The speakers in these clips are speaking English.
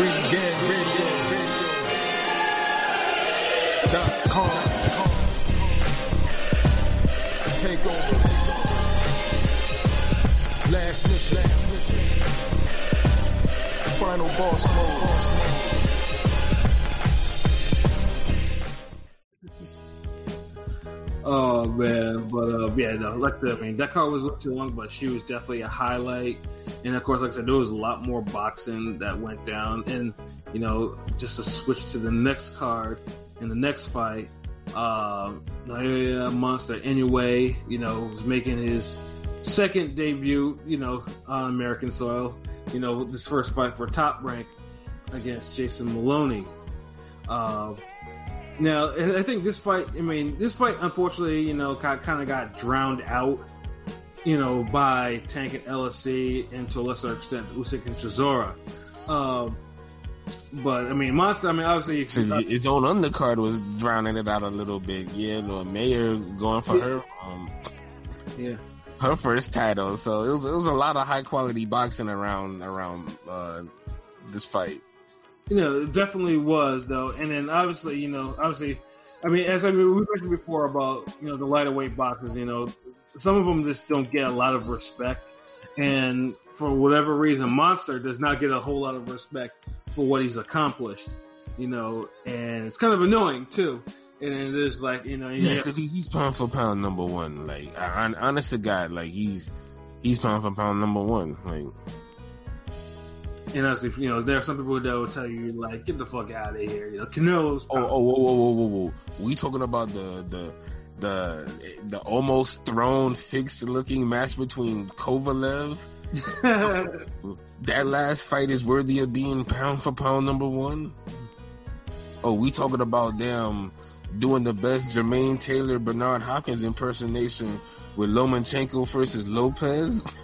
Breathe radio, radio. Dot com. Take over, take over. Last mission, last mission. Final boss mode. Oh man, but uh, yeah, no, like I mean, that car was too long, but she was definitely a highlight. And of course, like I said, there was a lot more boxing that went down. And you know, just to switch to the next card in the next fight, uh, Naoya Monster Inoue, you know, was making his second debut, you know, on American soil. You know, this first fight for top rank against Jason Moloney. Uh, now, I think this fight, I mean, this fight, unfortunately, you know, kind of got drowned out, you know, by Tank and LSC and to a lesser extent, Usyk and Chisora. Um, but I mean, Monster. I mean, obviously, so his own undercard was drowning it out a little bit. Yeah, no, Mayer going for her, um, yeah, her first title. So it was it was a lot of high quality boxing around around uh, this fight. You know, it definitely was though, and then obviously, you know, obviously, I mean, as I mean, we mentioned before about you know the lighter weight boxes. you know, some of them just don't get a lot of respect, and for whatever reason, Monster does not get a whole lot of respect for what he's accomplished, you know, and it's kind of annoying too. And it is like you know, yeah, because he's pound for pound number one. Like, I, honest to God, like he's he's pound for pound number one. Like, and honestly, you know, there are some people that will tell you like, "Get the fuck out of here," you know, Canelo's. Oh, oh, whoa, whoa, whoa, whoa, whoa! We talking about the the the the almost thrown fixed looking match between Kovalev. that last fight is worthy of being pound for pound number one. Oh, we talking about them doing the best Jermaine Taylor Bernard Hopkins impersonation with Lomachenko versus Lopez.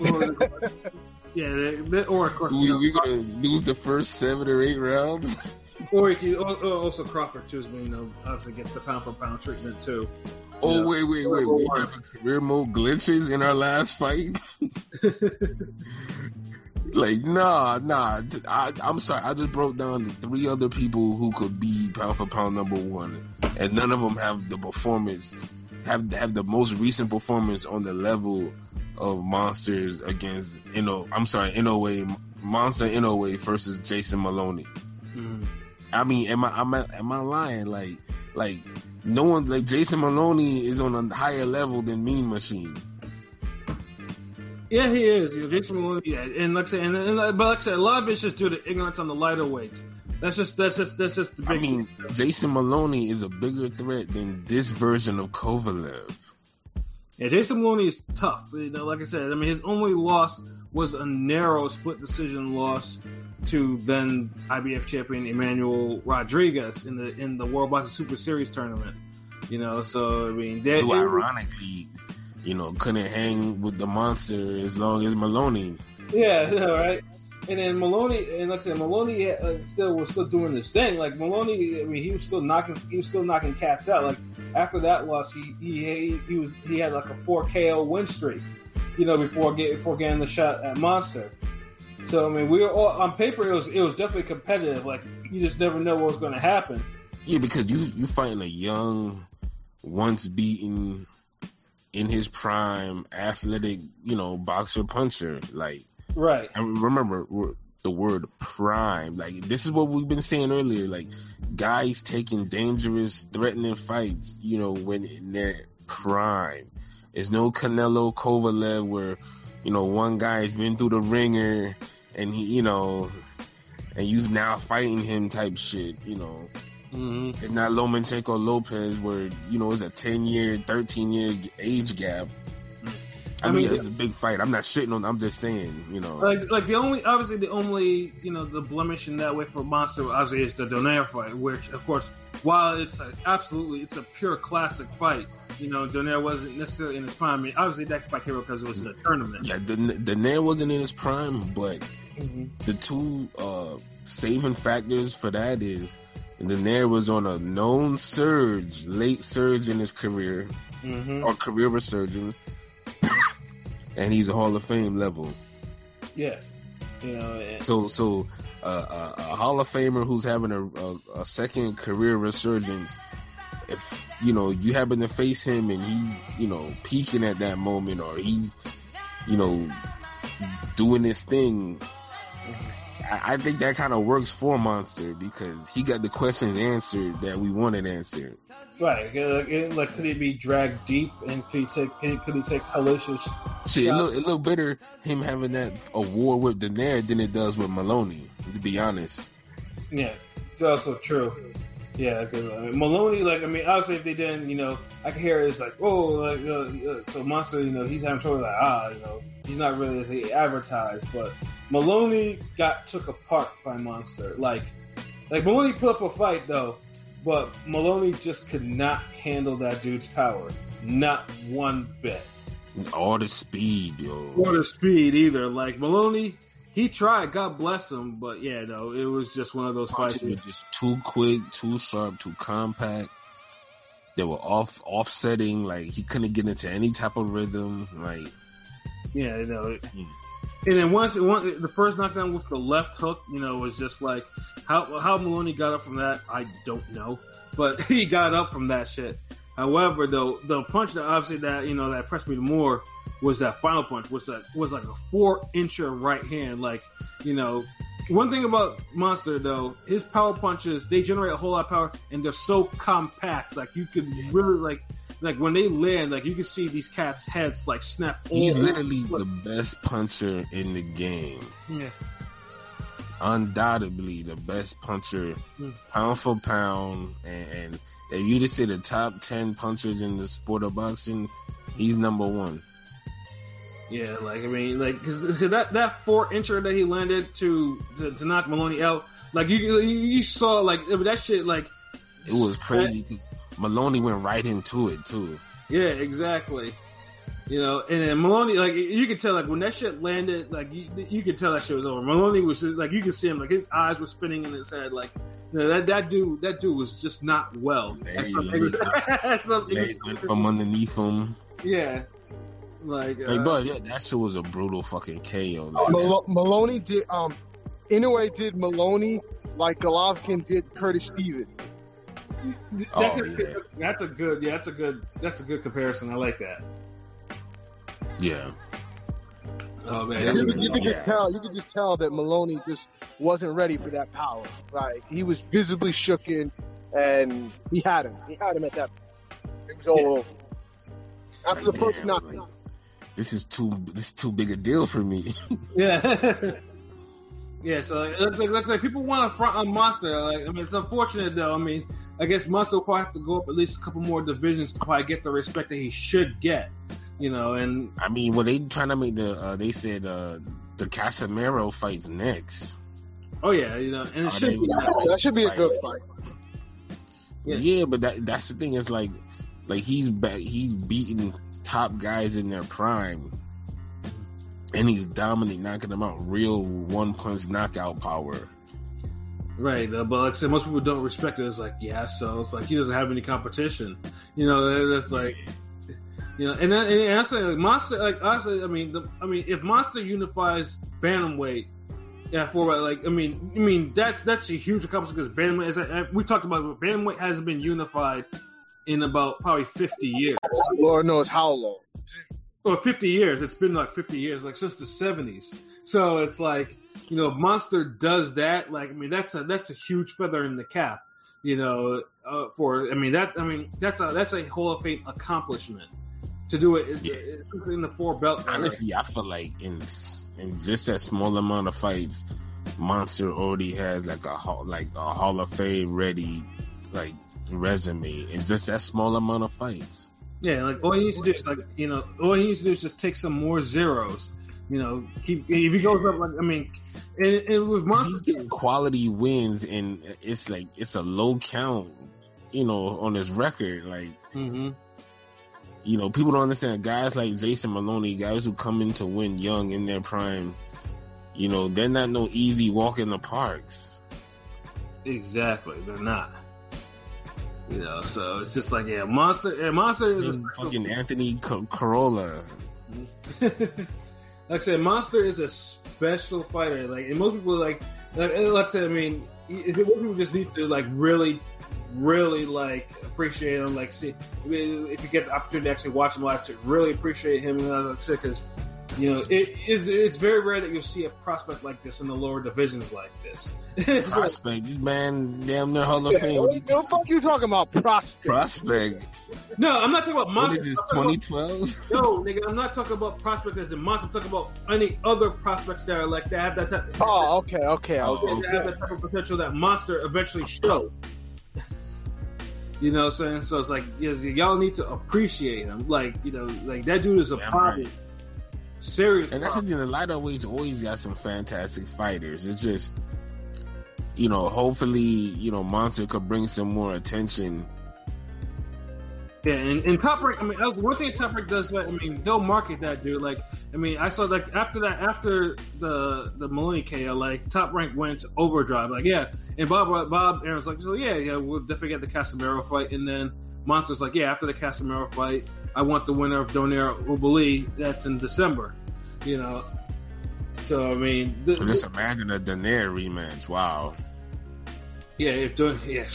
Yeah, or of course, we we gonna lose the first seven or eight rounds. Or you can, oh, oh, also Crawford too, you know, obviously gets the pound for pound treatment too. Oh wait, wait, wait! We have a career mode glitches in our last fight. like, nah, nah. I, I'm sorry. I just broke down the three other people who could be pound for pound number one, and none of them have the performance, have have the most recent performance on the level of monsters against you know I'm sorry Inoue Monster Inoue versus Jason Moloney. I mean, am I am I am I lying? Like like no one like Jason Moloney is on a higher level than Mean Machine. Yeah, he is. You know, Jason Moloney. Yeah, and like I said, and, and, but like I said, a lot of it's just due to ignorance on the lighter weights. That's just that's just that's just the big. I mean, Jason Moloney is a bigger threat than this version of Kovalev. Yeah, Jason Moloney is tough. You know, like I said, I mean, his only loss was a narrow split decision loss to then IBF champion Emmanuel Rodriguez in the in the World Boxing Super Series tournament. You know, so I mean, they, who ironically, you know, couldn't hang with the monster as long as Moloney. Yeah, right. And then Moloney, and like I said, Moloney uh, still was still doing this thing. Like Moloney, I mean, he was still knocking, he was still knocking cats out. Like after that loss, he he he, was he had like a four KO win streak, you know, before getting before getting the shot at Monster. So I mean, we were all on paper. It was it was definitely competitive. Like you just never know what was going to happen. Yeah, because you you fighting a young, once beaten, in his prime, athletic, you know, boxer puncher. Like Right. I remember the word prime. Like this is what we've been saying earlier. Like guys taking dangerous, threatening fights. You know when in their prime. There's no Canelo Kovalev where you know one guy's been through the ringer and he, you know, and you now fighting him type shit. You know. Mm-hmm. It's not Lomachenko Lopez where, you know, it's a 10 year, 13 year age gap. I, I mean, mean, it's a big fight. I'm not shitting on. I'm just saying, you know, like like the only obviously the only you know the blemish in that way for Monster obviously is the Donaire fight, which of course while it's a, absolutely it's a pure classic fight. You know, Donaire wasn't necessarily in his prime. I mean, obviously that fight came because it was a tournament. Yeah, the Donaire wasn't in his prime, but mm-hmm. the two uh, saving factors for that is Donaire was on a known surge, late surge in his career, mm-hmm. or career resurgence and he's a Hall of Fame level. Yeah. You know, and, So, so uh, a, a Hall of Famer who's having a, a, a second career resurgence, if you know you happen to face him and he's you know peaking at that moment, or he's you know doing this thing, I, think that kind of works for Monster because he got the questions answered that we wanted answered. right? Like, like, could he be dragged deep, and could he take could he, could he take hellacious? Shit, it look, it look better him having that award with Donaire than it does with Moloney. To be honest, Yeah, it's also true. Yeah, because I mean, Moloney, like I mean, obviously if they didn't, you know, I can hear it's like, oh, like uh, uh, so Monster, you know, he's having trouble, like ah, you know, he's not really as he advertised, but Moloney got took apart by Monster. Like, like Moloney put up a fight though, but Moloney just could not handle that dude's power, not one bit. all the speed, yo. Or the speed either. Like Moloney, he tried, God bless him, but yeah, no, it was just one of those fights. punches were just too quick, too sharp, too compact. They were off offsetting, like he couldn't get into any type of rhythm. Like Yeah, you know. Hmm. And then once, once the first knockdown with the left hook, you know, was just like how how Moloney got up from that, I don't know, but he got up from that shit. However, though, the punch that obviously that you know that impressed me the more was that final punch, was that was like a four incher right hand. Like, you know, one thing about Monster though, his power punches they generate a whole lot of power and they're so compact. Like you could really like like when they land, like you can see these cats' heads like snap. he's all- literally the best puncher in the game. Yeah. Undoubtedly the best puncher, Hmm. pound for pound. And, and if you just say the top ten punchers in the sport of boxing, he's number one. Yeah, like I mean, like because that that four incher that he landed to, to to knock Moloney out, like you you, saw like that shit like It was crazy. 'cause Moloney went right into it too. Yeah, exactly. You know, and then Moloney, like you could tell, like when that shit landed, like you, you could tell that shit was over. Moloney was just, like you could see him, like his eyes were spinning in his head, like you know, that that dude, that dude was just not well. That's Leg- something. leg- that's something. Went from underneath him. Yeah, like uh, Like, bro, yeah, that shit was a brutal fucking KO. Like, Malo- Moloney did um Inoue did Moloney like Golovkin did Curtis Stevens. Oh, that's, Oh, a, yeah. that's a good, yeah, that's a good, that's a good comparison. I like that. yeah. Oh man, Yeah. You, could- you could just tell you could just tell that Moloney just wasn't ready for that power. Like he was visibly shooken and he had him. He had him at that point. It was all over. After the first Damn, knockdown. like, this is too this is too big a deal for me. Yeah. yeah, so it looks like, looks like people want a, front on Monster. Like, I mean, it's unfortunate though. I mean, I guess Monster will probably have to go up at least a couple more divisions to probably get the respect that he should get. You know, and I mean, well, they trying to make the uh, they said uh, the Casimero fights next. oh yeah, you know, and it Are should they- be. That should be a good fight. Yeah. Yeah. but that that's the thing. Is like like he's back. He's beating top guys in their prime, and he's dominating, knocking them out. Real one punch knockout power. Right, uh, but like I said, most people don't respect it. It's like, yeah, so it's like he doesn't have any competition. You know, that- that's like, you know, and then and I say like Monster, like honestly, I mean, the, I mean, if Monster unifies bantamweight, yeah, for like, I mean, I mean that's that's a huge accomplishment because bantamweight, as I, we talked about, bantamweight hasn't been unified in about probably fifty years. Lord knows how long. Or 50 years. It's been like 50 years, like since the 70s. So it's like, you know, Monster does that, like, I mean, that's a, that's a huge feather in the cap, you know, uh, for, I mean, that, I mean, that's a, that's a Hall of Fame accomplishment to do it Yeah. in the four belt. era. Honestly, I feel like in in just that small amount of fights, Monster already has like a like a Hall of Fame ready like resume in just that small amount of fights. Yeah, like all he needs to do is like, you know, all he needs to do is just take some more zeros. You know, keep if he goes up like I mean, and, and with Monster, quality wins, and it's like it's a low count, you know, on his record. Like hmm you know, people don't understand. Guys like Jason Moloney, guys who come in to win young in their prime, you know, they're not no easy walk in the parks. exactly, they're not. You know, so it's just like yeah, Monster. Yeah, Monster is a Fucking Anthony Co- Corolla. like I said, Monster is a special fighter. Like, and most people like, like, and like I said, I mean, most people just need to like really, really like appreciate him. Like, see, I mean, if you get the opportunity to actually watch him live, to really appreciate him. And like I said, because you know, it, it's, it's very rare that you'll see a prospect like this in the lower divisions like this. Prospect, this man, damn near Hall of Fame. what, What the fuck you talking about? Prospect. Prospect. no, I'm not talking about Monster. is this? I'm talking about- 2012. No, nigga, I'm not talking about prospects as in monster. I'm talking about any other prospects that are like that have that type. Oh, okay, okay. Oh, okay. that have that type of potential that monster eventually showed. You know what I'm saying? So it's like, y'all need to appreciate him. Like, you know, like that dude is a Damn problem. right. And that's the thing. The lighter weights always got some fantastic fighters. It's just, you know, hopefully, you know, Monster could bring some more attention. Yeah, and, and Top Rank, I mean, that's one thing Top Rank does. That, I mean, they'll market that dude. Like, I mean, I saw like after that, after the the Moloney KO, like Top Rank went overdrive. Like, yeah, and Bob Bob Arum's like, so yeah, yeah, we'll definitely get the Casimero fight, and then Monster's like, yeah, after the Casimero fight, I want the winner of Donaire Oubaali. That's in December. You know, so I mean, Just imagine a Donaire rematch. Wow. Yeah, if doing yeah,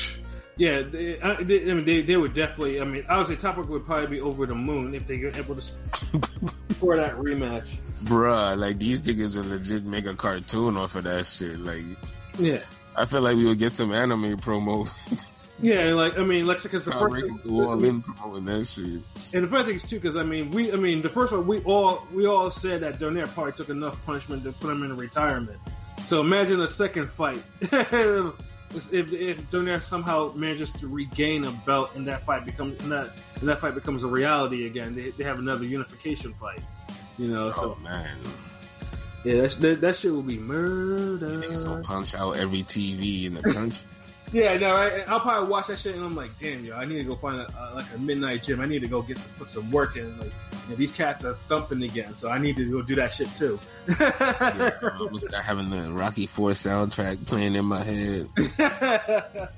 yeah, they, I, they, I mean they, they would definitely. I mean, I would say Top Rank would probably be over the moon if they were able to for that rematch. Bruh, like these niggas would legit make a cartoon off of that shit. Like, Yeah, I feel like we would get some anime promo. yeah, like I mean, because the first Rank would go in promoting that shit. and the funny thing is too, because I mean we, I mean the first one we all we all said that Donaire probably took enough punishment to put him in retirement. So imagine a second fight. if if Donaire somehow manages to regain a belt and that fight becomes and that and that fight becomes a reality again, they, they have another unification fight. You know, so Oh man, Yeah, that, that, that shit will be niggas will murder. punch out every TV in the country. Yeah, no, I, I'll probably watch that shit and I'm like, damn, yo, I need to go find a, uh, like a midnight gym. I need to go get some, put some work in. Like, you know, these cats are thumping again, so I need to go do that shit too. Yeah, I'm gonna start having the Rocky Four soundtrack playing in my head.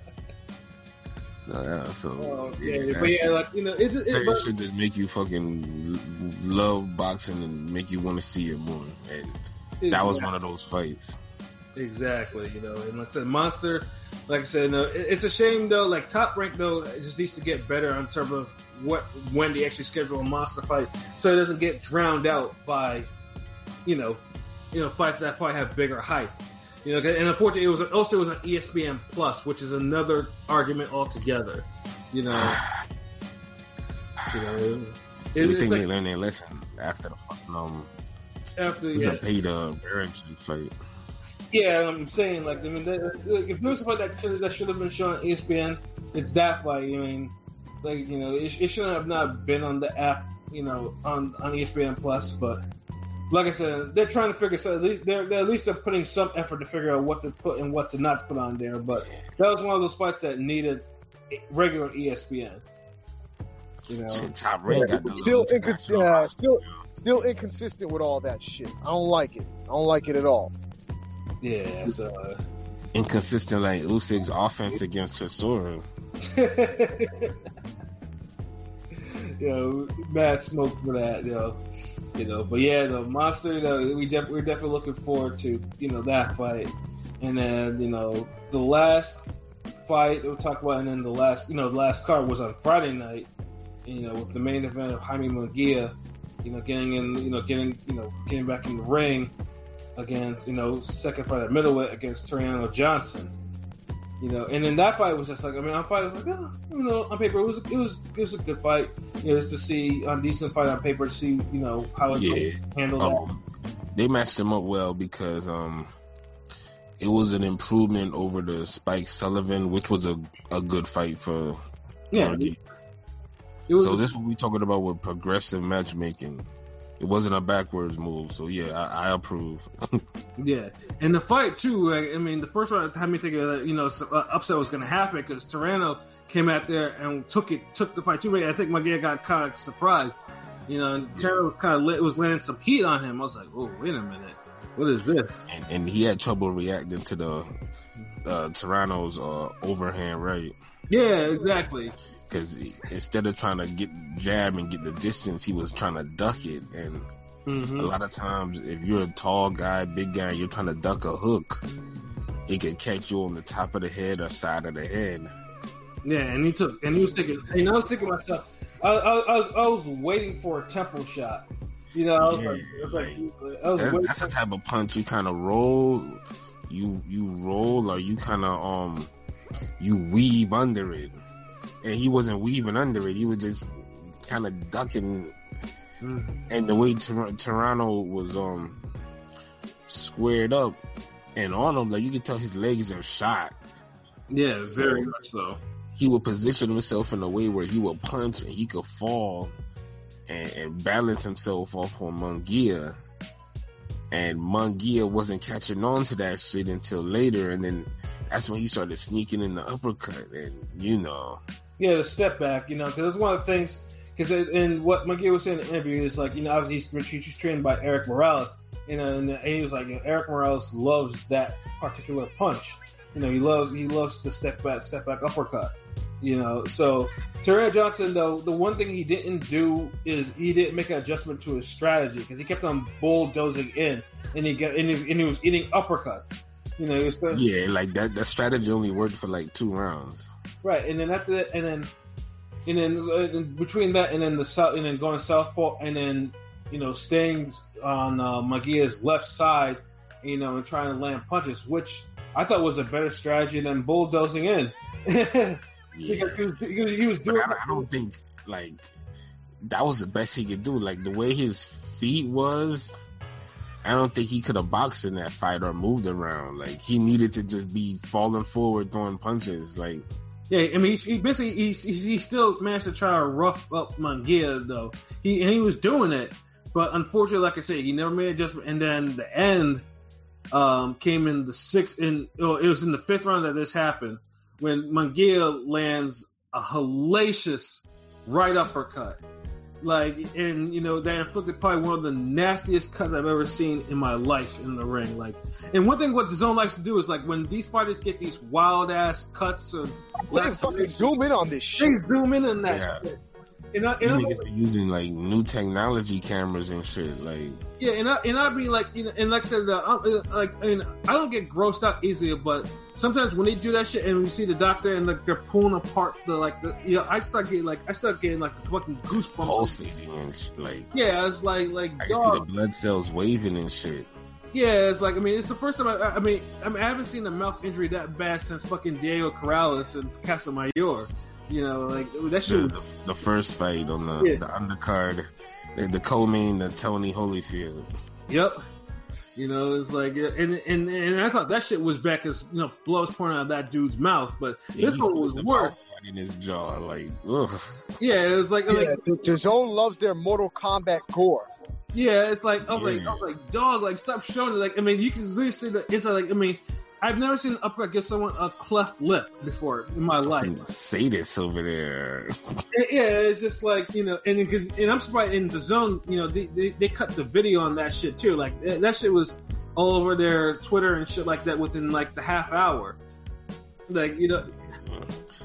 Yeah, so oh, yeah, yeah, but yeah, like you know, it's it, certain but, shit just make you fucking love boxing and make you want to see it more. And that was one of those fights. Exactly, you know, and like I said, Monster, like I said, no, it, it's a shame though. Like Top Rank though, it just needs to get better in terms of what when they actually schedule a Monster fight, so it doesn't get drowned out by, you know, you know fights that probably have bigger hype. You know, and unfortunately, it was also it was on ESPN Plus, which is another argument altogether. You know, you know, it, You think like they learned their lesson after the fucking um after yeah, Erickson fight? Yeah, I'm saying like I mean, that, like, if there was a fight that that should have been shown on ESPN, it's that fight. I mean, like you know, it, it shouldn't have not been on the app, you know, on on ESPN Plus. But like I said, they're trying to figure. So at least they're, they're at least they're putting some effort to figure out what to put and what to not put on there. But that was one of those fights that needed regular ESPN. You know, Shit, Top Rank got Still little incons- international yeah, still still inconsistent with all that shit. I don't like it. I don't like it at all. Yeah. So. inconsistent like Usyk's offense against Chisora. you know, mad smoke for that, you know. You know, but yeah, the monster, you know, we def- we're definitely looking forward to, you know, that fight. And then, you know, the last fight that we'll talk about, and then the last, you know, the last card was on Friday night, you know, with the main event of Jaime Munguia, you know, getting in, you know, getting, you know, getting back in the ring against, you know, second fight at middleweight against Tureano Johnson. You know, and then that fight was just like I mean, on fight I was like, oh, you know, on paper it was it was it was a good fight. You know, just to see on decent fight on paper to see you know how it's Yeah. handled. that. Um, they matched him up well because um, it was an improvement over the Spike Sullivan, which was a, a good fight for yeah, it was. So this is what we talking about with progressive matchmaking. It wasn't a backwards move, so yeah, I, I approve. Yeah, and the fight too. I mean, the first one had me thinking that you know uh, upset was going to happen because Tureano came out there and took it, took the fight too. I think Munguia got kind of surprised. You know, and Tureano kind of lit, was landing some heat on him. I was like, oh, wait a minute, what is this? and, and he had trouble reacting to the uh, Tureano's uh, overhand right. Yeah, exactly. Because instead of trying to get jab and get the distance, he was trying to duck it, and A Mhm. lot of times, if you're a tall guy, big guy, you're trying to duck a hook, it can catch you on the top of the head or side of the head. Yeah, and he took, and he was thinking, and I was thinking myself, I, I, I was, I was waiting for a temple shot. You know, I was Yeah, like, I was, like, I was That, that's the type of punch you kind of roll. You you roll or you kind of um you weave under it, and he wasn't weaving under it. He was just kind of ducking. Mhm. And the way Tor- Tureano was um squared up and on him, like you could tell his legs are shot. Yeah, very So- much so. He would position himself in a way where he would punch and he could fall and, and balance himself off on Munguia. And Munguia wasn't catching on to that shit until later, and then that's when he started sneaking in the uppercut, and you know, Yeah, the step back, you know, because it's one of the things. Because in what McGee was saying in the interview is like, you know, obviously he's, he's trained by Erik Morales, you know, and, and he was like, you know, Erik Morales loves that particular punch. You know, he loves he loves the step back, step back uppercut. You know, so Terrell Johnson though, the one thing he didn't do is he didn't make an adjustment to his strategy because he kept on bulldozing in, and he got and he, and he was eating uppercuts. You know, was yeah, like that. That strategy only worked for like two rounds. Right, and then after that, and then, and then uh, between that, and then the south, and then going southpaw, and then you know staying on uh, Munguia's left side, you know, and trying to land punches, which I thought was a better strategy than bulldozing in. Yeah, because he was, he was, he was doing. I, don't- I don't think like that was the best he could do. Like the way his feet was, I don't think he could have boxed in that fight or moved around. Like he needed to just be falling forward, throwing punches. Like Yeah, I mean, he, he basically he, he he still managed to try to rough up Munguia though. He and he was doing it, but unfortunately, like I said, he never made adjustment. And then the end um, came in the sixth. In oh, it was in the fifth round that this happened when Munguia lands a hellacious right uppercut. Like, and you know, that inflicted probably one of the nastiest cuts I've ever seen in my life in the ring. Like, and one thing what the zone likes to do is like when these fighters get these wild ass cuts or Let me fucking zoom in on this shit. they zoom in on that Yeah. shit. And I, these and I, niggas be using like new technology cameras and shit. Like yeah, and I and I be like, you know, and like I said, uh, uh, like, I mean, I don't get grossed out easily, but sometimes when they do that shit and we see the doctor and like they're pulling apart the like, the, you know, I start getting like, I start getting like the fucking goosebumps. pulsating and shit. Like Yeah, it's like, like, I can see the blood cells waving and shit. Yeah, it's like, I mean, it's the first time I, I mean, I mean, I haven't seen a mouth injury that bad since fucking Diego Corrales and Casamayor. You know, like that shit The, the, the first fight on the, Yeah. the undercard, the, the co-main, the Tony Holyfield. Yep. You know, it's like, and and and I thought that shit was back because you know blood was pouring out of that dude's mouth, but Yeah, this one was worse. in his jaw. Like, ugh. Yeah, it was like, Yeah, like the, the zone loves their Mortal Kombat gore. yeah, it's like, I'm like, I'm like, dog, like stop showing it. Like, I mean, you can really see the inside. Like, I mean, I've never seen an uppercut give someone a cleft lip before in my life. Some sadists over there. Yeah, it's just like you know, and and I'm surprised in the zone, you know, they, they they cut the video on that shit too. Like that shit was all over their Twitter and shit like that within like the half hour. Like you know,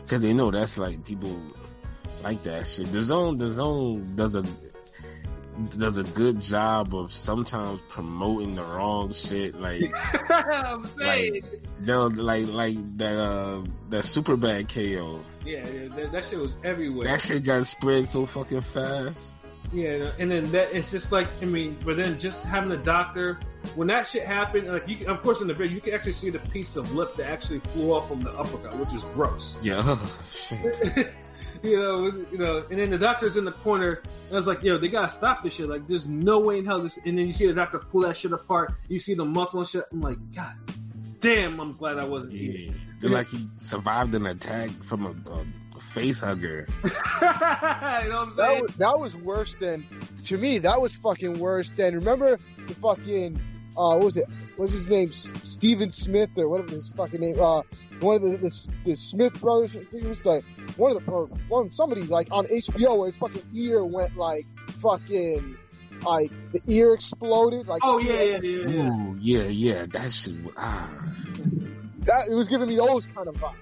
Cause they know that's like people like that shit. The zone, the zone does a does a good job of sometimes promoting the wrong shit. Like I'm saying, they'll like like that uh that super bad KO. yeah, that, that shit was everywhere. That shit got spread so fucking fast. Yeah, and then that it's just like I mean, but then just having the doctor when that shit happened, like you, of course in the video you can actually see the piece of lip that actually flew off from the uppercut, which is gross. Yeah, shit. you know, it was, you know, and then the doctor's in the corner. And I was like, yo, they gotta stop this shit. Like, there's no way in hell this. And then you see the doctor pull that shit apart. You see the muscle and shit. I'm like, God damn, I'm glad I wasn't here. Yeah. They're like he survived an attack from a, a, a face hugger. you know what I'm That saying? was, that was worse than, to me, that was fucking worse than, remember the fucking, uh, what was it? What's his name? S- Steven Smith or whatever his fucking name, uh, one of the, the, the Smith brothers, I think it was like, one of the, or one, somebody like on HBO where his fucking ear went like fucking, like the ear exploded, like, oh yeah, yeah, yeah, yeah. Ooh, yeah, yeah, that shit. Ah, that, it was giving me those kind of vibes.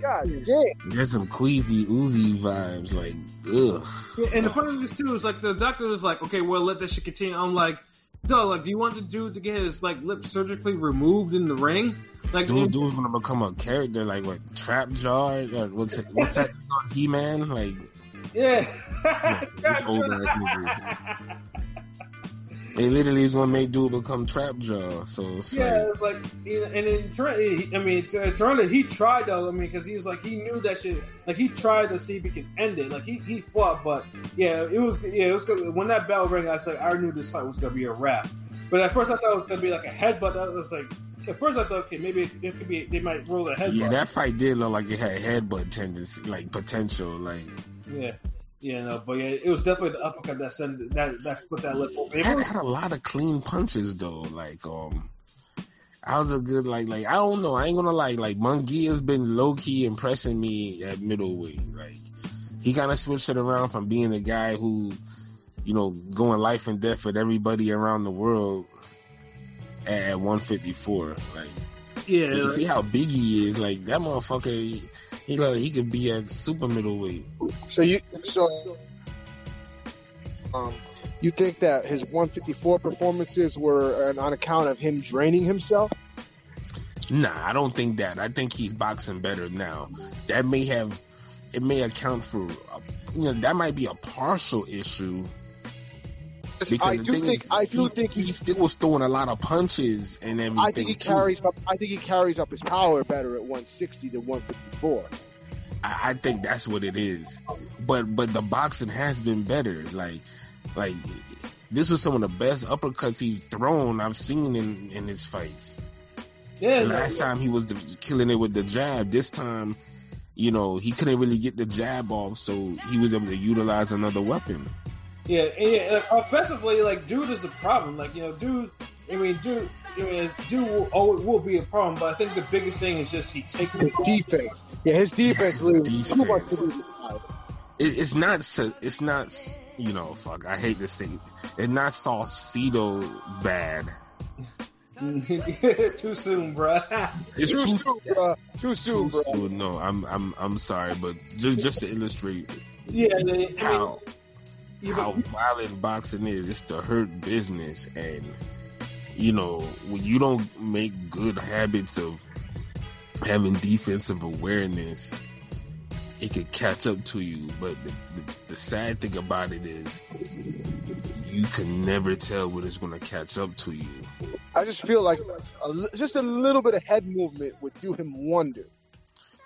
God damn. There's some queasy oozy vibes, like ugh. Yeah, and the funny thing is too is like the doctor was like, okay, well let this shit continue. I'm like, duh, like, do you want the dude to get his like lip surgically removed in the ring? Like, Dude, dude's gonna become a character like what Trap Jaw? Or what's it, what's that He Man? Like yeah, this old ass movie. They literally is gonna make dude become Trap Jaw. So Yeah, like like, and in Tureano, I mean, Tureano, he tried though. I mean, because he was like, he knew that shit. Like, he tried to see if he could end it. Like, he, he fought, but yeah, it was, yeah, it was good. When that bell rang, I said, I knew this fight was gonna be a wrap. But at first, I thought it was gonna be like a headbutt. I was like, at first, I thought, okay, maybe it, it could be, they might roll a headbutt. yeah, that fight did look like it had headbutt tendency, like potential. Like yeah, yeah, know, but yeah, it was definitely the uppercut that sent that that split that lip open. It had, was- had a lot of clean punches though. Like um, I was a good like like I don't know. I ain't gonna lie. Like Munguia's been low key impressing me at middleweight. Like he kind of switched it around from being the guy who, you know, going life and death with everybody around the world at, at 154. Like yeah, you like- see how big he is. Like that motherfucker. He, he like he could be at super middleweight. So you so um you think that his 154 performances were on account of him draining himself? Nah, I don't think that. I think he's boxing better now. That may have, it may account for, uh, you know, that might be a partial issue. Because I do think is, I do he, think he he still was throwing a lot of punches and everything. I think he too. carries up I think he carries up his power better at 160 than 154. I, I think that's what it is. But but the boxing has been better. Like like this was some of the best uppercuts he's thrown I've seen in in his fights. yeah, Last time he was the, killing it with the jab. This time, you know, he couldn't really get the jab off, so he was able to utilize another weapon. Yeah, and yeah, offensively, like dude is a problem. Like you know, dude. I mean, dude. I mean, dude will, oh, always will be a problem. But I think the biggest thing is just he takes His defense. Yeah, his defense His leaves too much to defense. It, it's not. It's not. You know, fuck. I hate to say, it. it's not Saucedo bad. Too soon, bruh. It's Too too, soon, bro. Too soon, too bro. soon. No, I'm I'm I'm sorry, but just just to illustrate yeah, I mean, how violent boxing is. It's the hurt business, and you know when you don't make good habits of having defensive awareness, it could catch up to you. But the, the, the sad thing about it is, you can never tell when it's going to catch up to you. I just feel like a, just a little bit of head movement would do him wonders.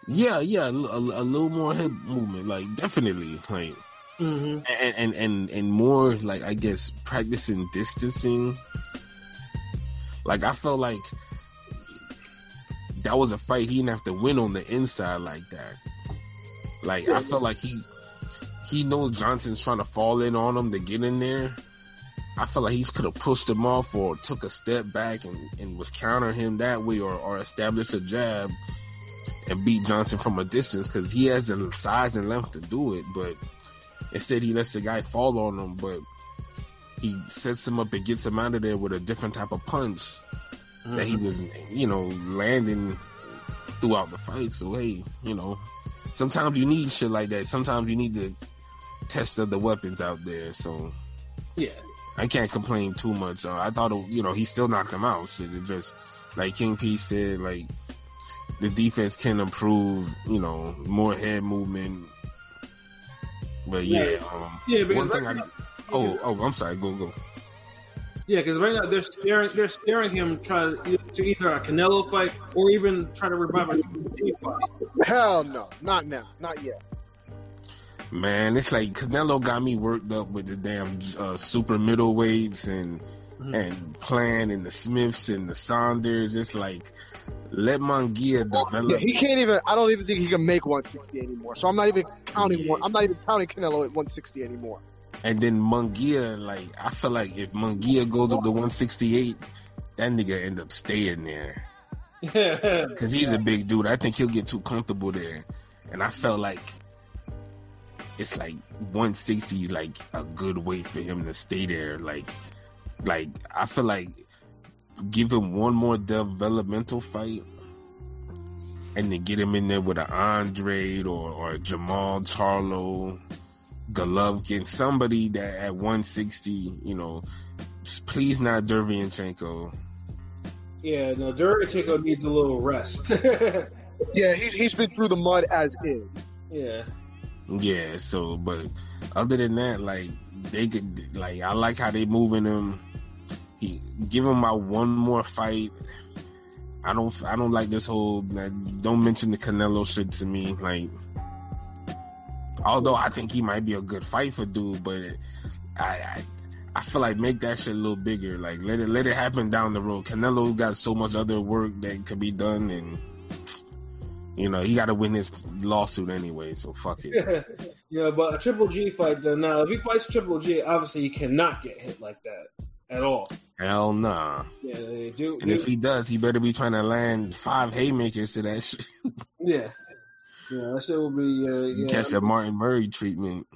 Yeah, yeah, a, a, a little more head movement, like definitely, like. Mhm. and and and and more like I guess practicing distancing. Like I felt like that was a fight he didn't have to win on the inside like that. Like I felt like he he knows Johnson's trying to fall in on him to get in there. I felt like he could have pushed him off or took a step back and, and was countering him that way or, or established a jab and beat Johnson from a distance because he has the size and length to do it. But instead, he lets the guy fall on him, but he sets him up and gets him out of there with a different type of punch that he was, you know, landing throughout the fight. So, hey, you know, sometimes you need shit like that. Sometimes you need to test other weapons out there. So, Yeah. I can't complain too much. Uh, I thought, you know, he still knocked him out. Shit, it just like King P said, like the defense can improve. You know, more head movement. But yeah, Yeah. um, Yeah, one thing right I now- oh oh I'm sorry, go go. Yeah, because right now they're staring, they're staring him try to, to either a Canelo fight or even try to revive a fight. Hell no, not now, not yet. Man, it's like Canelo got me worked up with the damn uh, super middleweights and Mhm. and Plant and the Smiths and the Saunders. It's like let Munguia Yeah, develop. he can't even. I don't even think he can make 160 anymore. So I'm not even counting one. I'm not even counting Canelo at 160 anymore. And then Munguia, like I feel like if Munguia goes up to 168, that nigga end up staying there Yeah. because he's a big dude. I think he'll get too comfortable there. And I felt like it's like 160, like a good weight for him to stay there. Like, like I feel like give him one more developmental fight, and then get him in there with an Andre or or Jermall Charlo, Golovkin, somebody that at 160, you know, please not Derevyanchenko. Yeah, no, Derevyanchenko needs a little rest. Yeah, he, he's been through the mud as is. yeah. Yeah, so but other than that, like they could like I like how they moving him. He give him my one more fight. I don't I don't like this whole don't mention the Canelo shit to me. Like although I think he might be a good fight for dude, but I I, I feel like make that shit a little bigger. Like let it let it happen down the road. Canelo got so much other work that could be done and you know, he got to win his lawsuit anyway, so fuck it. yeah, but a Triple G fight, though, now, if he fights Triple G, obviously he cannot get hit like that at all. Hell nah. Yeah, they do. And if he does, he better be trying to land five haymakers to that shit. yeah. Yeah, that shit will be. Uh, yeah, Catch a Martin Murray treatment.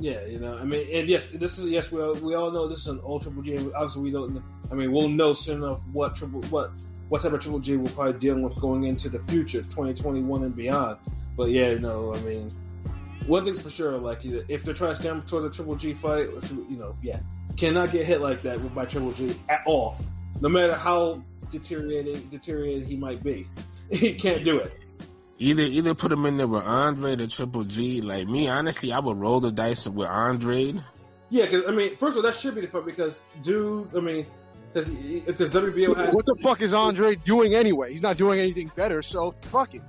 Yeah, you know, I mean, and yes, this is yes, we all, we all know this is an old Triple G. Obviously, we don't. I mean, we'll know soon enough what triple what what type of Triple G we're probably dealing with going into the future, 2021 and beyond. But yeah, you know, I mean, one thing's for sure, like if they're trying to stand towards a Triple G fight, you know, yeah, cannot get hit like that with by Triple G at all, no matter how deteriorated deteriorated he might be. He can't do it. Either either put him in there with Andre the Triple G. Like me, honestly, I would roll the dice with Andre. Yeah, because I mean, first of all, that should be the fight because, dude, I mean, because because WBO has What the fuck is Andre doing anyway? He's not doing anything better, so fuck it.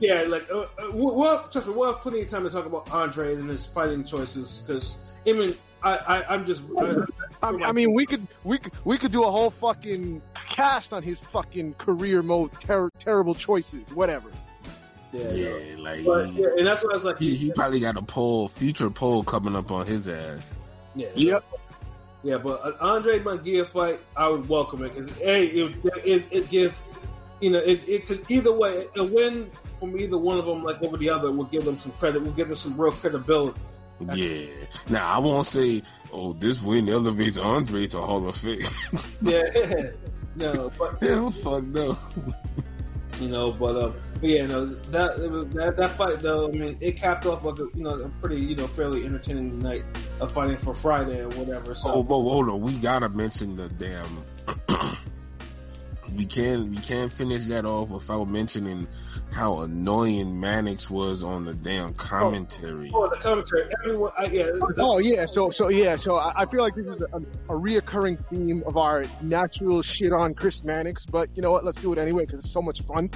yeah, like uh, uh, we'll we'll trust me, we'll have plenty of time to talk about Andre and his fighting choices because I mean, I, I I'm just uh, I, I mean, we could we could we could do a whole fucking cast on his fucking career mode, ter- terrible choices, whatever. yeah, Yeah, no. like But yeah, and that's what I was like. he, he probably got a poll, future poll coming up on his ass. yeah, Yep. yeah, but an Andre Munguia fight, I would welcome it because a it it, it give you know it it could either way a win from either one of them like over the other will give them some credit, will give them some real credibility. Yeah. Now I won't say, oh, this win elevates Andre to Hall of Fame. Yeah, no, but Hell, fuck no. you know, but um, but yeah, no, that that that fight though, I mean, it capped off like a you know a pretty you know fairly entertaining night of fighting for Friday or whatever. So Oh, but hold on, we gotta mention the damn. we can't we can't finish that off without mentioning how annoying Mannix was on the damn oh, commentary. oh, the commentary, everyone, I, yeah, Oh yeah, so so yeah, so I, I feel like this is a, a reoccurring theme of our natural shit on Chris Mannix, but you know what? Let's do it anyway because it's so much fun.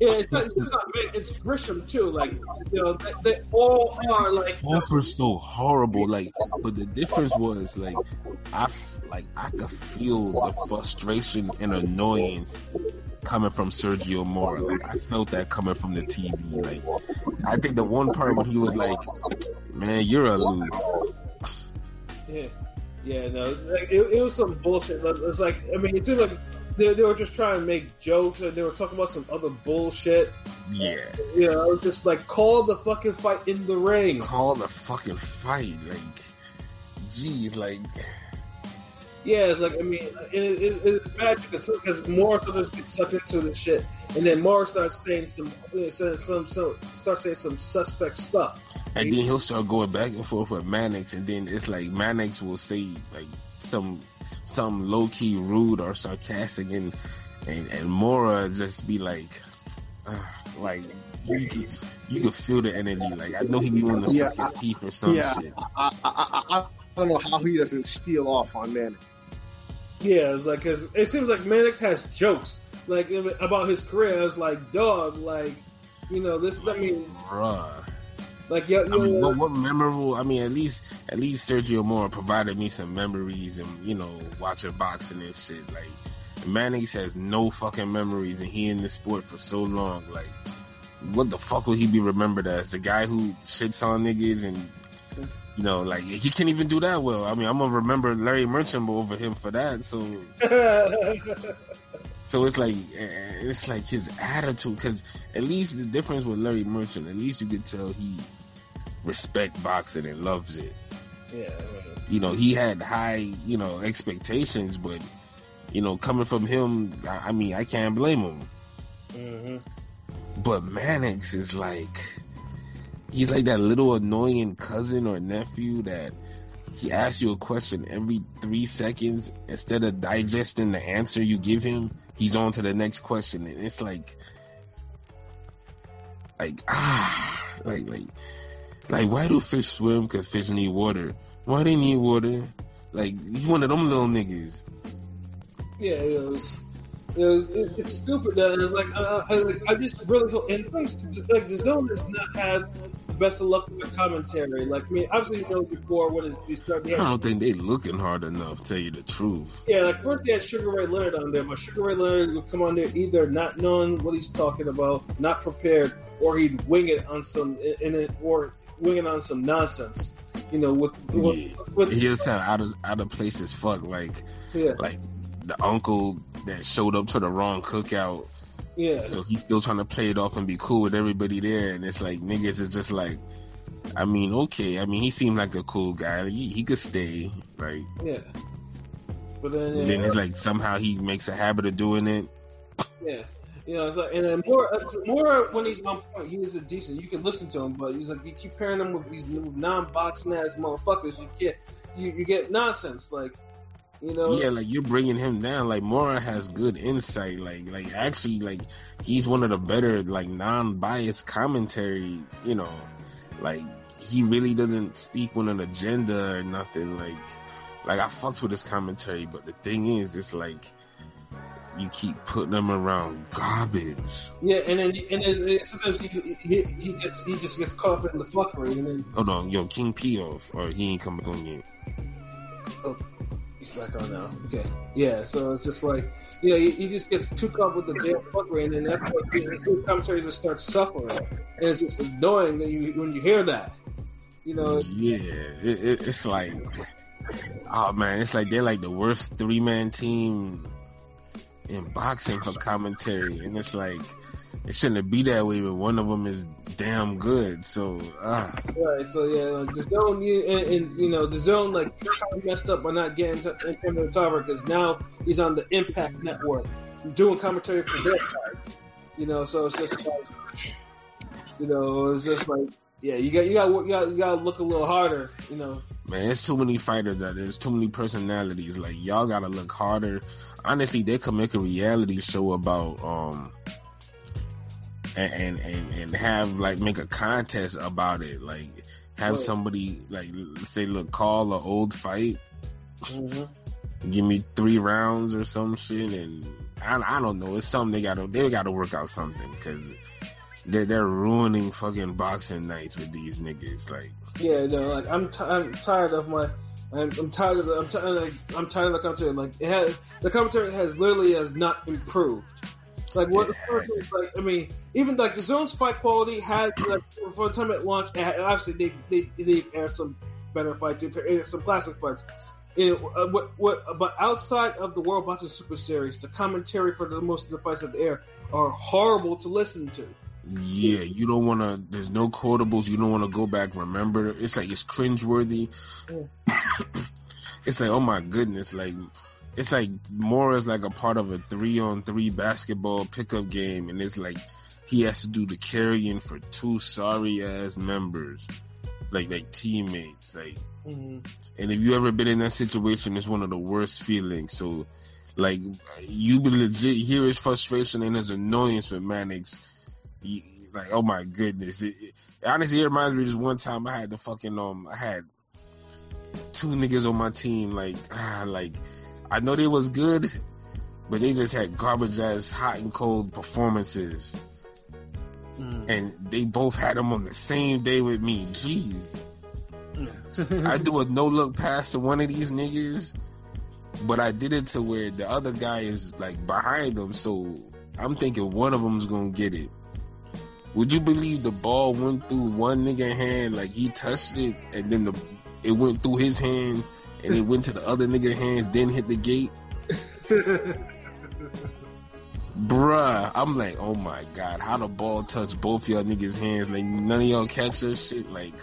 Yeah, it's not, it's not Mick, it's Grisham too. Like you know, they, they all are like Both were so horrible. Like, but the difference was like, I like I could feel the frustration and annoyance coming from Sergio Mora. Like, I felt that coming from the TV. Like, I think the one part when he was like, "Man, you're a loser." Yeah, yeah, no, like, it, it was some bullshit. It was like, I mean, it seemed like they, they were just trying to make jokes, and they were talking about some other bullshit. Yeah, You know, just like call the fucking fight in the ring. call the fucking fight. Like, geez, like, Yeah, it's like I mean, it, it, it's bad because will just get sucked into the shit, and then Morris starts saying some, some, some, starts saying some suspect stuff. and then he'll start going back and forth with Mannix, and then it's like Mannix will say like some some low key rude or sarcastic, and and and Mora just be like, uh, like you can, you can feel the energy. Like I know he be wanting to Yeah, suck his teeth or some yeah. shit. I, I, I, I don't know how he doesn't steal off on Mannix. Yeah, it's like cause it seems like Mannix has jokes like about his career. It's like dog, like you know this. I mean, Bruh. Like yo, I mean, what, what memorable? I mean, at least at least Sergio Mora provided me some memories, and you know, watching boxing and shit. Like Mannix has no fucking memories, and he in this sport for so long. Like, what the fuck will he be remembered as? The guy who shits on niggas and. You know, like he can't even do that well. I mean, I'm gonna remember Larry Merchant over him for that. So, so it's like eh, it's like his attitude. Because at least the difference with Larry Merchant, at least you could tell he respect boxing and loves it. yeah, right. You know, he had high, you know, expectations, but you know, coming from him, I, I mean, I can't blame him. hmm But Mannix is like, he's like that little annoying cousin or nephew that he asks you a question every three seconds. Instead of digesting the answer you give him, he's on to the next question. And it's like, like, ah, like, like, like, why do fish swim? Cause fish need water. Why they need water? Like, he's one of them little niggas. Yeah, it was. It was it, it's stupid that it's like uh, I, like I just really hope and first like the zone has not had the best of luck with the commentary. Like I mean, obviously you know before when it's, they start I don't think they looking hard enough. Tell you the truth. yeah like first they had Sugar Ray Leonard on there, but Sugar Ray Leonard would come on there either not knowing what he's talking about, not prepared, or he'd wing it on some in it or wing it on some nonsense. You know, with with, Yeah. with He just sound out of out of place as fuck. Like, yeah, like the uncle that showed up to the wrong cookout. yeah. So he's still trying to play it off and be cool with everybody there, and it's like niggas is just like, I mean, okay, I mean, he seemed like a cool guy. He, he could stay, like, Yeah. But then, yeah, then uh, it's like somehow he makes a habit of doing it. yeah. You know, like, and then Mora, uh, Mora when he's on point, he's a decent. You can listen to him, but he's like you keep pairing him with these non-boxing ass motherfuckers. You get, you, you get nonsense. Like, you know, Yeah, like you're bringing him down. Like Mora has good insight. Like, like actually, like he's one of the better, like non-biased commentary. You know, like he really doesn't speak with an agenda or nothing. Like, like I fucks with his commentary, but the thing is, it's like you keep putting them around garbage. yeah. And then, and then sometimes he, he, he just he just gets caught up in the fuckery, and then Hold on, yo, King P off, or he ain't coming on yet. Oh, he's back on now. Okay, yeah. So it's just like. Yeah, he, he just gets too caught up with the damn fuckery, and then that's what the the commentary just starts suffering, and it's just annoying when you when you hear that. You know, Yeah, it, it, it's like, oh man, it's like they're like the worst three man team in boxing for commentary, and it's like it shouldn't be that way, but one of them is damn good. So, ah, Right, so yeah, like, the zone, you- and, and you know, the zone, like, messed up by not getting to to the tower because now he's on the Impact Network doing commentary for their card. You know, so it's just like, you know, it's just like, yeah, you got, you got, you got, you got to look a little harder. You know, man, there's too many fighters out there. There's too many personalities. Like y'all gotta look harder. Honestly, they could make a reality show about um. And, and and have like make a contest about it, like have somebody like say, look, call an old fight, give me three rounds or some shit, and I, I don't know. It's something they gotta they gotta work out something because they're they're ruining fucking boxing nights with these niggas. Like yeah, no, like I'm, t- I'm tired of my. I'm, I'm tired of the. I'm, tired like, I'm tired of the commentary. Like it has, the commentary has literally has not improved. Like what? It has. Like I mean, even like the zone's fight quality has like for the time it launched. It had, obviously, they they they aired some better fights, they some classic fights. It, uh, what, what, but outside of the World Boxing Super Series, the commentary for the most of the fights at the air are horrible to listen to. Yeah, you don't want to. There's no quotables. You don't want to go back. Remember, it's like it's cringeworthy. it's like oh my goodness, like. It's like Mora is like a part of a three on three basketball pickup game, and it's like he has to do the carrying for two sorry ass members, like like teammates, like Mm-hmm. And if you ever been in that situation, it's one of the worst feelings. So, like, you be legit hear his frustration and his annoyance with Mannix. You, like, oh my goodness. It, it- honestly, it reminds me of just one time I had the fucking, um, I had two niggas on my team. Like, ah, like, I know they was good, but they just had garbage ass hot and cold performances. And they both had them on the same day with me. Jeez. I do a no look pass to one of these niggas, but I did it to where the other guy is like behind them, so I'm thinking one of them's gonna get it. Would you believe the ball went through one nigga hand, like he touched it, and then the it went through his hand, and it went to the other nigga hands, then hit the gate? Bruh, I'm like, oh my god, how the ball touched both y'all niggas' hands? Like none of y'all catch that shit. Like,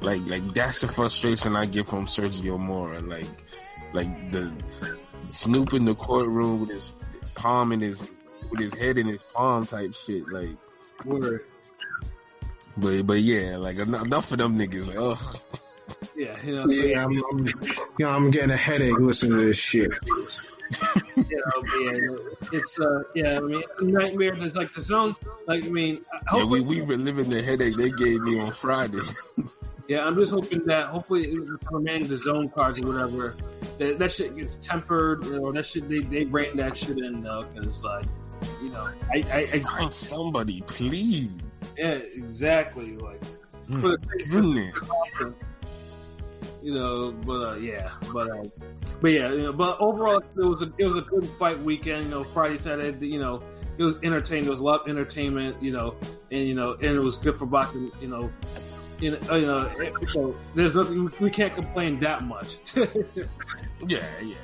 like, like that's the frustration I get from Sergio Mora. Like, like the Snoop in the courtroom with his palm in his, with his head in his palm type shit. Like, Word. But but yeah, like en- enough of them niggas. Like, ugh. Yeah, you know, so, Yeah, I'm, I'm, you know, I'm getting a headache listening to this shit. you know, but yeah, it's uh, yeah, I mean, it's a nightmare. There's like the zone, like I mean, Yeah, hopefully, we we reliving the headache they gave me on Friday. yeah, I'm just hoping that hopefully for man the zone cards or whatever, that that shit gets tempered, you know, that shit they they rein that shit in though, because like, you know, I I, I Find somebody, please. yeah, exactly, like Mm, for the Goodness. you know, but uh, yeah, but uh, but yeah, you know, but overall, it was a it was a good fight weekend. You know, Friday, Saturday, you know, it was entertaining. There was a lot of entertainment. You know, and you know, and it was good for boxing. You know, you know, you know, it, you know there's nothing we can't complain that much. Yeah, yeah.